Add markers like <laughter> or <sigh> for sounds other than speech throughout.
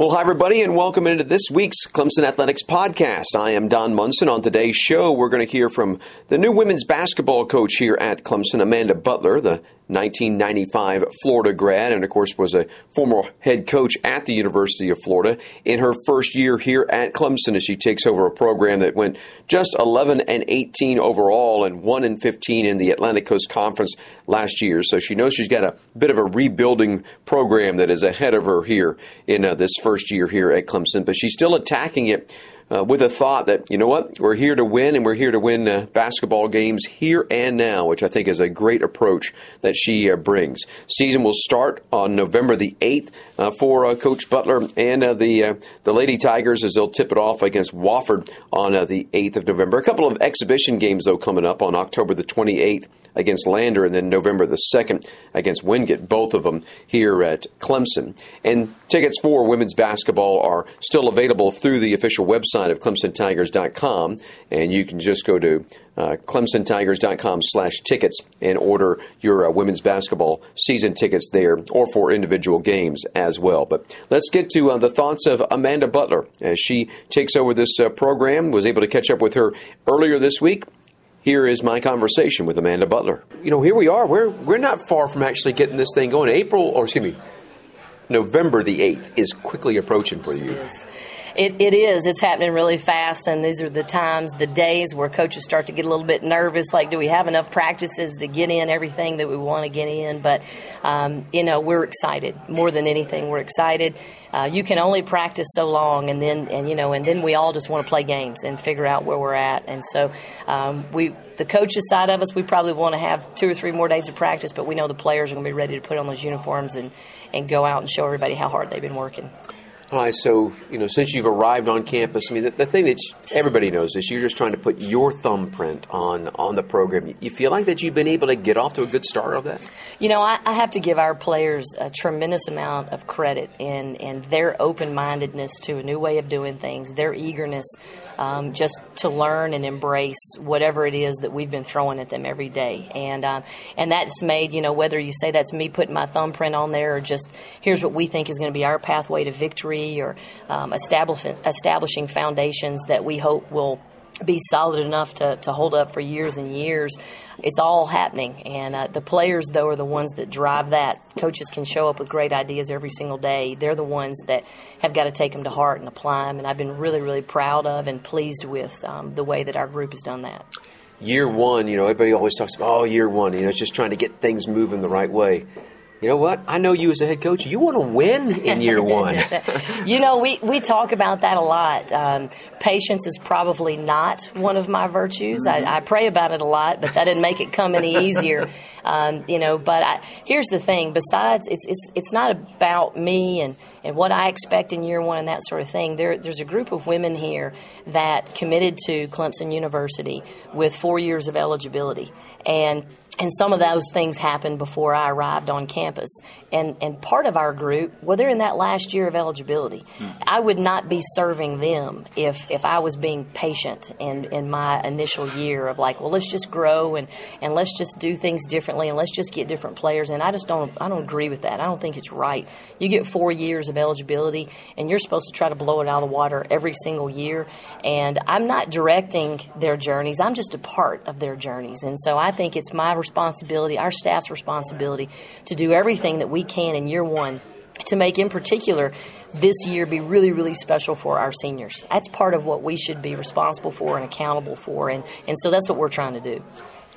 Well, hi, everybody, and welcome into this week's Clemson Athletics podcast. I am Don Munson. On today's show, we're going to hear from the new women's basketball coach here at Clemson, Amanda Butler, the 1995 Florida grad, and of course was a former head coach at the University of Florida in her first year here at Clemson as she takes over a program that went just 11 and 18 overall and 1 and 15 in the Atlantic Coast Conference last year. So she knows she's got a bit of a rebuilding program that is ahead of her here in uh, this first year here at Clemson, but she's still attacking it uh, with a thought that, you know what, we're here to win and we're here to win uh, basketball games here and now, which I think is a great approach that she uh, brings. Season will start on November the 8th uh, for uh, Coach Butler and uh, the, the Lady Tigers as they'll tip it off against Wofford on the 8th of November. A couple of exhibition games, though, coming up on October the 28th against Lander and then November the 2nd against Wingate, both of them here at Clemson. And tickets for women's basketball are still available through the official website of clemsontigers.com and you can just go to uh, clemsontigers.com slash tickets and order your uh, women's basketball season tickets there or for individual games as well. But let's get to uh, the thoughts of Amanda Butler as she takes over this uh, program, was able to catch up with her earlier this week here is my conversation with Amanda Butler. You know, here we are. We're we're not far from actually getting this thing going. April, or excuse me, November the eighth is quickly approaching for you. It, it is. It's happening really fast, and these are the times, the days where coaches start to get a little bit nervous. Like, do we have enough practices to get in everything that we want to get in? But um, you know, we're excited more than anything. We're excited. Uh, you can only practice so long, and then and you know, and then we all just want to play games and figure out where we're at. And so um, we the coaches side of us, we probably want to have two or three more days of practice, but we know the players are going to be ready to put on those uniforms and, and go out and show everybody how hard they've been working. Right, so you know, since you've arrived on campus, I mean, the, the thing that everybody knows is you're just trying to put your thumbprint on on the program. You feel like that you've been able to get off to a good start of that. You know, I, I have to give our players a tremendous amount of credit and in their open mindedness to a new way of doing things, their eagerness um, just to learn and embrace whatever it is that we've been throwing at them every day. And um, and that's made you know whether you say that's me putting my thumbprint on there or just here's what we think is going to be our pathway to victory or um, establishing establishing foundations that we hope will be solid enough to, to hold up for years and years. It's all happening. And uh, the players, though, are the ones that drive that. Coaches can show up with great ideas every single day. They're the ones that have got to take them to heart and apply them. And I've been really, really proud of and pleased with um, the way that our group has done that. Year one, you know, everybody always talks about, oh, year one, you know, it's just trying to get things moving the right way you know what? I know you as a head coach. You want to win in year <laughs> one. you know, we, we talk about that a lot. Um, patience is probably not one of my virtues. Mm-hmm. I, I, pray about it a lot, but that didn't make it come any easier. <laughs> um, you know, but I, here's the thing. Besides, it's it's it's not about me and, and what I expect in year one and that sort of thing. There, there's a group of women here that committed to Clemson University with four years of eligibility, and and some of those things happened before I arrived on campus. And and part of our group, well, they're in that last year of eligibility. Mm. I would not be serving them if if I was being patient in in my initial year of like, well, let's just grow and and let's just do things differently and let's just get different players. And I just don't I don't agree with that. I don't think it's right. You get four years of eligibility, and you're supposed to try to blow it out of the water every single year. And I'm not directing their journeys. I'm just a part of their journeys. And so I think it's my responsibility, our staff's responsibility, to do everything that we can in year one to make, in particular, this year be really, really special for our seniors. That's part of what we should be responsible for and accountable for. And, and so that's what we're trying to do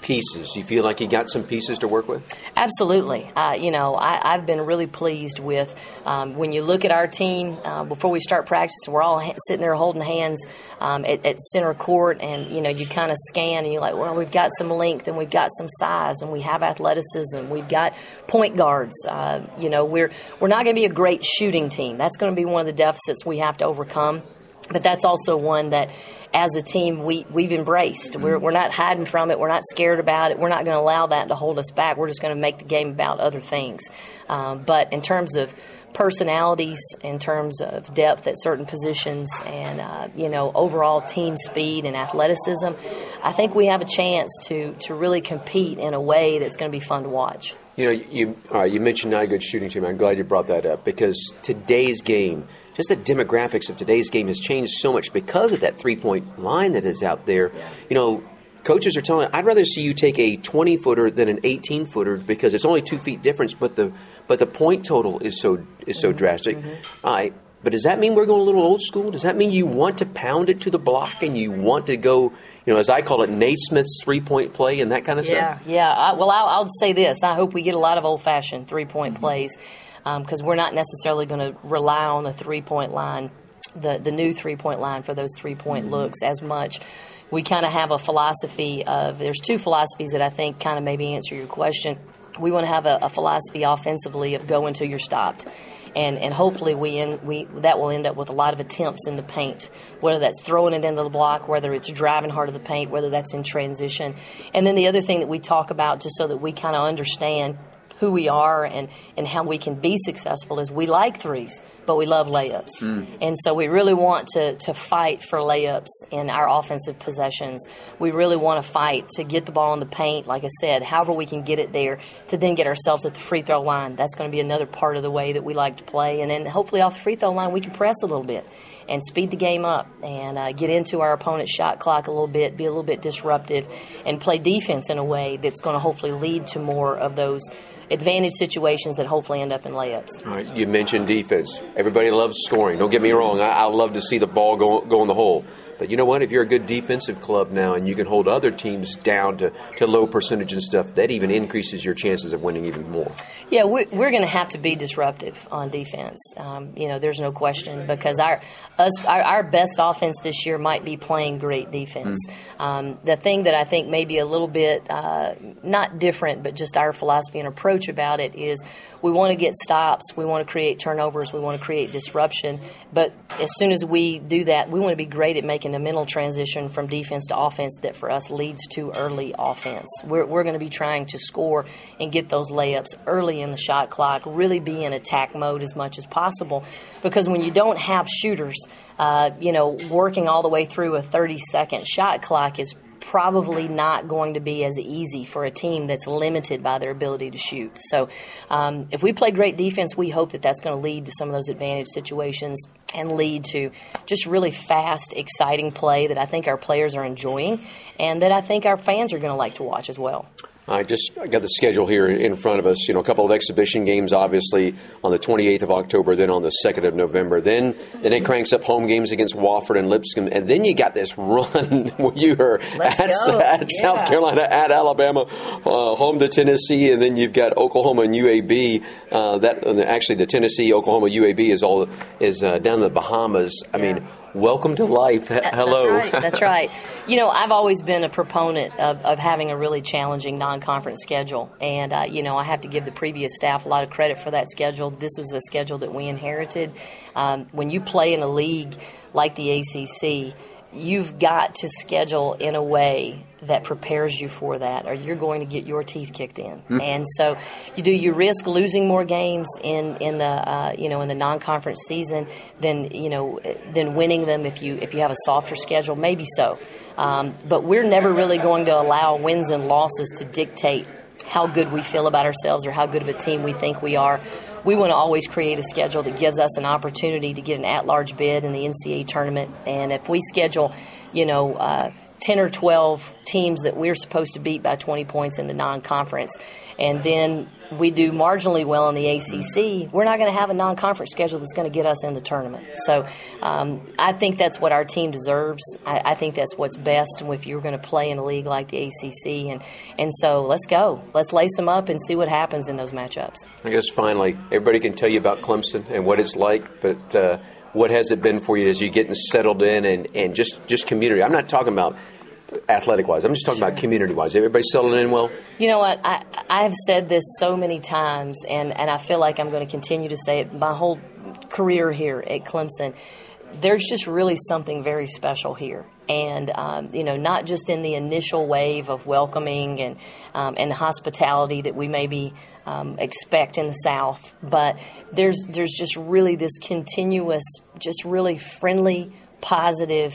pieces. You feel like you got some pieces to work with? Absolutely. Uh, you know, I, have been really pleased with um, when you look at our team uh, before we start practice. We're all ha- sitting there holding hands um, at, at, center court, and you know, you kind of scan and you're like, well, we've got some length and we've got some size and we have athleticism. We've got point guards. Uh, you know, we're we're not going to be a great shooting team. That's going to be one of the deficits we have to overcome but that's also one that as a team we, we've embraced. We're, we're not hiding from it. We're not scared about it. We're not going to allow that to hold us back. We're just going to make the game about other things. Um, but in terms of personalities in terms of depth at certain positions and uh, you know overall team speed and athleticism i think we have a chance to to really compete in a way that's going to be fun to watch You know, you uh, you mentioned not a good shooting team. I'm glad you brought that up because today's game, just the demographics of today's game has changed so much because of that three point line that is out there. Yeah. You know, coaches are telling, I'd rather see you take a 20 footer than an 18 footer because it's only two feet difference, but the but the point total is so is so mm-hmm. drastic. Mm-hmm. I but does that mean we're going a little old school? Does that mean you want to pound it to the block and you want to go, you know, as I call it, Naismith's three point play and that kind of yeah, stuff? Yeah, yeah. Well, I'll, I'll, say this: I hope we get a lot of old fashioned three point mm-hmm. plays because um, we're not necessarily going to rely on the three point line, the the new three point line for those three point mm-hmm. looks as much. We kind of have a philosophy of there's two philosophies that I think kind of maybe answer your question. We want to have a, a philosophy offensively of go until you're stopped. And and hopefully we end, we that will end up with a lot of attempts in the paint, whether that's throwing it into the block, whether it's driving hard to the paint, whether that's in transition, and then the other thing that we talk about just so that we kind of understand who we are and, and how we can be successful is we like threes, but we love layups. Mm. And so we really want to, to fight for layups in our offensive possessions. We really want to fight to get the ball in the paint, like I said, however we can get it there to then get ourselves at the free throw line. That's going to be another part of the way that we like to play. And then hopefully off the free throw line, we can press a little bit and speed the game up and uh, get into our opponent's shot clock a little bit, be a little bit disruptive, and play defense in a way that's going to hopefully lead to more of those advantage situations that hopefully end up in layups. All right, you mentioned defense. Everybody loves scoring. Don't get me wrong. I, I love to see the ball go, go in the hole. But you know what? If you're a good defensive club now and you can hold other teams down to, to low percentage and stuff, that even increases your chances of winning even more. Yeah, we're, we're going to have to be disruptive on defense. Um, you know, there's no question because our us our, our, best offense this year might be playing great defense. Mm. Um, the thing that I think may be a little bit uh, not different, but just our philosophy and approach about it is we want to get stops, we want to create turnovers, we want to create disruption. But as soon as we do that, we want to be great at making a mental transition from defense to offense that for us leads to early offense. We're, we're going to be trying to score and get those layups early in the shot clock, really be in attack mode as much as possible. Because when you don't have shooters, uh, you know, working all the way through a 30 second shot clock is probably not going to be as easy for a team that's limited by their ability to shoot. So, um, if we play great defense, we hope that that's going to lead to some of those advantage situations and lead to just really fast, exciting play that I think our players are enjoying and that I think our fans are going to like to watch as well. I just got the schedule here in front of us. You know, a couple of exhibition games, obviously on the 28th of October, then on the 2nd of November. Then then it cranks up home games against Wofford and Lipscomb, and then you got this <laughs> run where you are at, <laughs> at yeah. South Carolina, at Alabama, uh, home to Tennessee, and then you've got Oklahoma and UAB. Uh, that actually the Tennessee Oklahoma UAB is all is uh, down in the Bahamas. I yeah. mean welcome to life. H- hello. That's right. That's <laughs> right. You know, I've always been a proponent of, of having a really challenging non-conference schedule, and uh, you know, I have to give the previous staff a lot of credit for that schedule. This was a schedule that we inherited. Um, when you play in a league like the ACC you've got to schedule in a way that prepares you for that or you're going to get your teeth kicked in mm-hmm. and so you do you risk losing more games in in the uh, you know in the non-conference season than you know than winning them if you if you have a softer schedule maybe so um, but we're never really going to allow wins and losses to dictate how good we feel about ourselves or how good of a team we think we are we want to always create a schedule that gives us an opportunity to get an at-large bid in the NCAA tournament. And if we schedule, you know, uh, 10 or 12 teams that we're supposed to beat by 20 points in the non-conference, and then we do marginally well in the ACC, we're not going to have a non-conference schedule that's going to get us in the tournament. So um, I think that's what our team deserves. I, I think that's what's best if you're going to play in a league like the ACC. And and so let's go. Let's lace them up and see what happens in those matchups. I guess finally, everybody can tell you about Clemson and what it's like, but. Uh, what has it been for you as you getting settled in and, and just, just community? I'm not talking about athletic wise. I'm just talking sure. about community wise. Everybody settling in well? You know what? I, I have said this so many times, and, and I feel like I'm going to continue to say it my whole career here at Clemson. There's just really something very special here. And, um, you know, not just in the initial wave of welcoming and, um, and hospitality that we maybe um, expect in the South, but there's, there's just really this continuous, just really friendly, positive,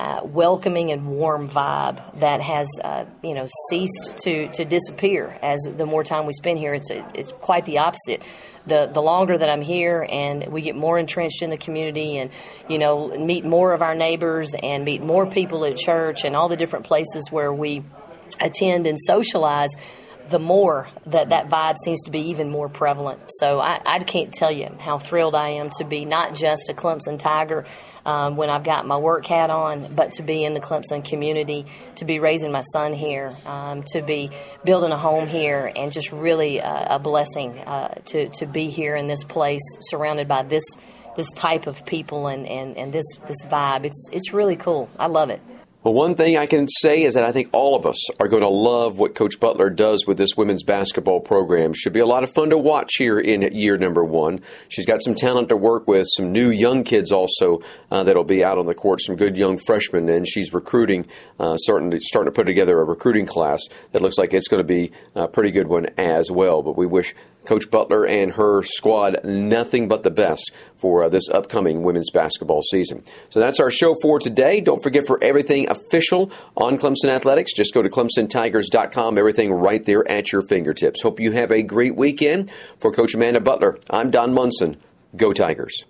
uh, welcoming and warm vibe that has, uh, you know, ceased to, to disappear as the more time we spend here. It's, it's quite the opposite. The, the longer that I'm here and we get more entrenched in the community and, you know, meet more of our neighbors and meet more people at church and all the different places where we attend and socialize, the more that that vibe seems to be even more prevalent. So I, I can't tell you how thrilled I am to be not just a Clemson Tiger um, when I've got my work hat on, but to be in the Clemson community, to be raising my son here, um, to be building a home here, and just really uh, a blessing uh, to, to be here in this place surrounded by this this type of people and, and, and this, this vibe. It's, it's really cool. I love it. Well, one thing I can say is that I think all of us are going to love what Coach Butler does with this women's basketball program. Should be a lot of fun to watch here in year number one. She's got some talent to work with, some new young kids also uh, that'll be out on the court, some good young freshmen, and she's recruiting, uh, starting to starting to put together a recruiting class that looks like it's going to be a pretty good one as well. But we wish Coach Butler and her squad nothing but the best for uh, this upcoming women's basketball season. So that's our show for today. Don't forget for everything official on Clemson Athletics, just go to clemsontigers.com. Everything right there at your fingertips. Hope you have a great weekend. For Coach Amanda Butler, I'm Don Munson. Go Tigers.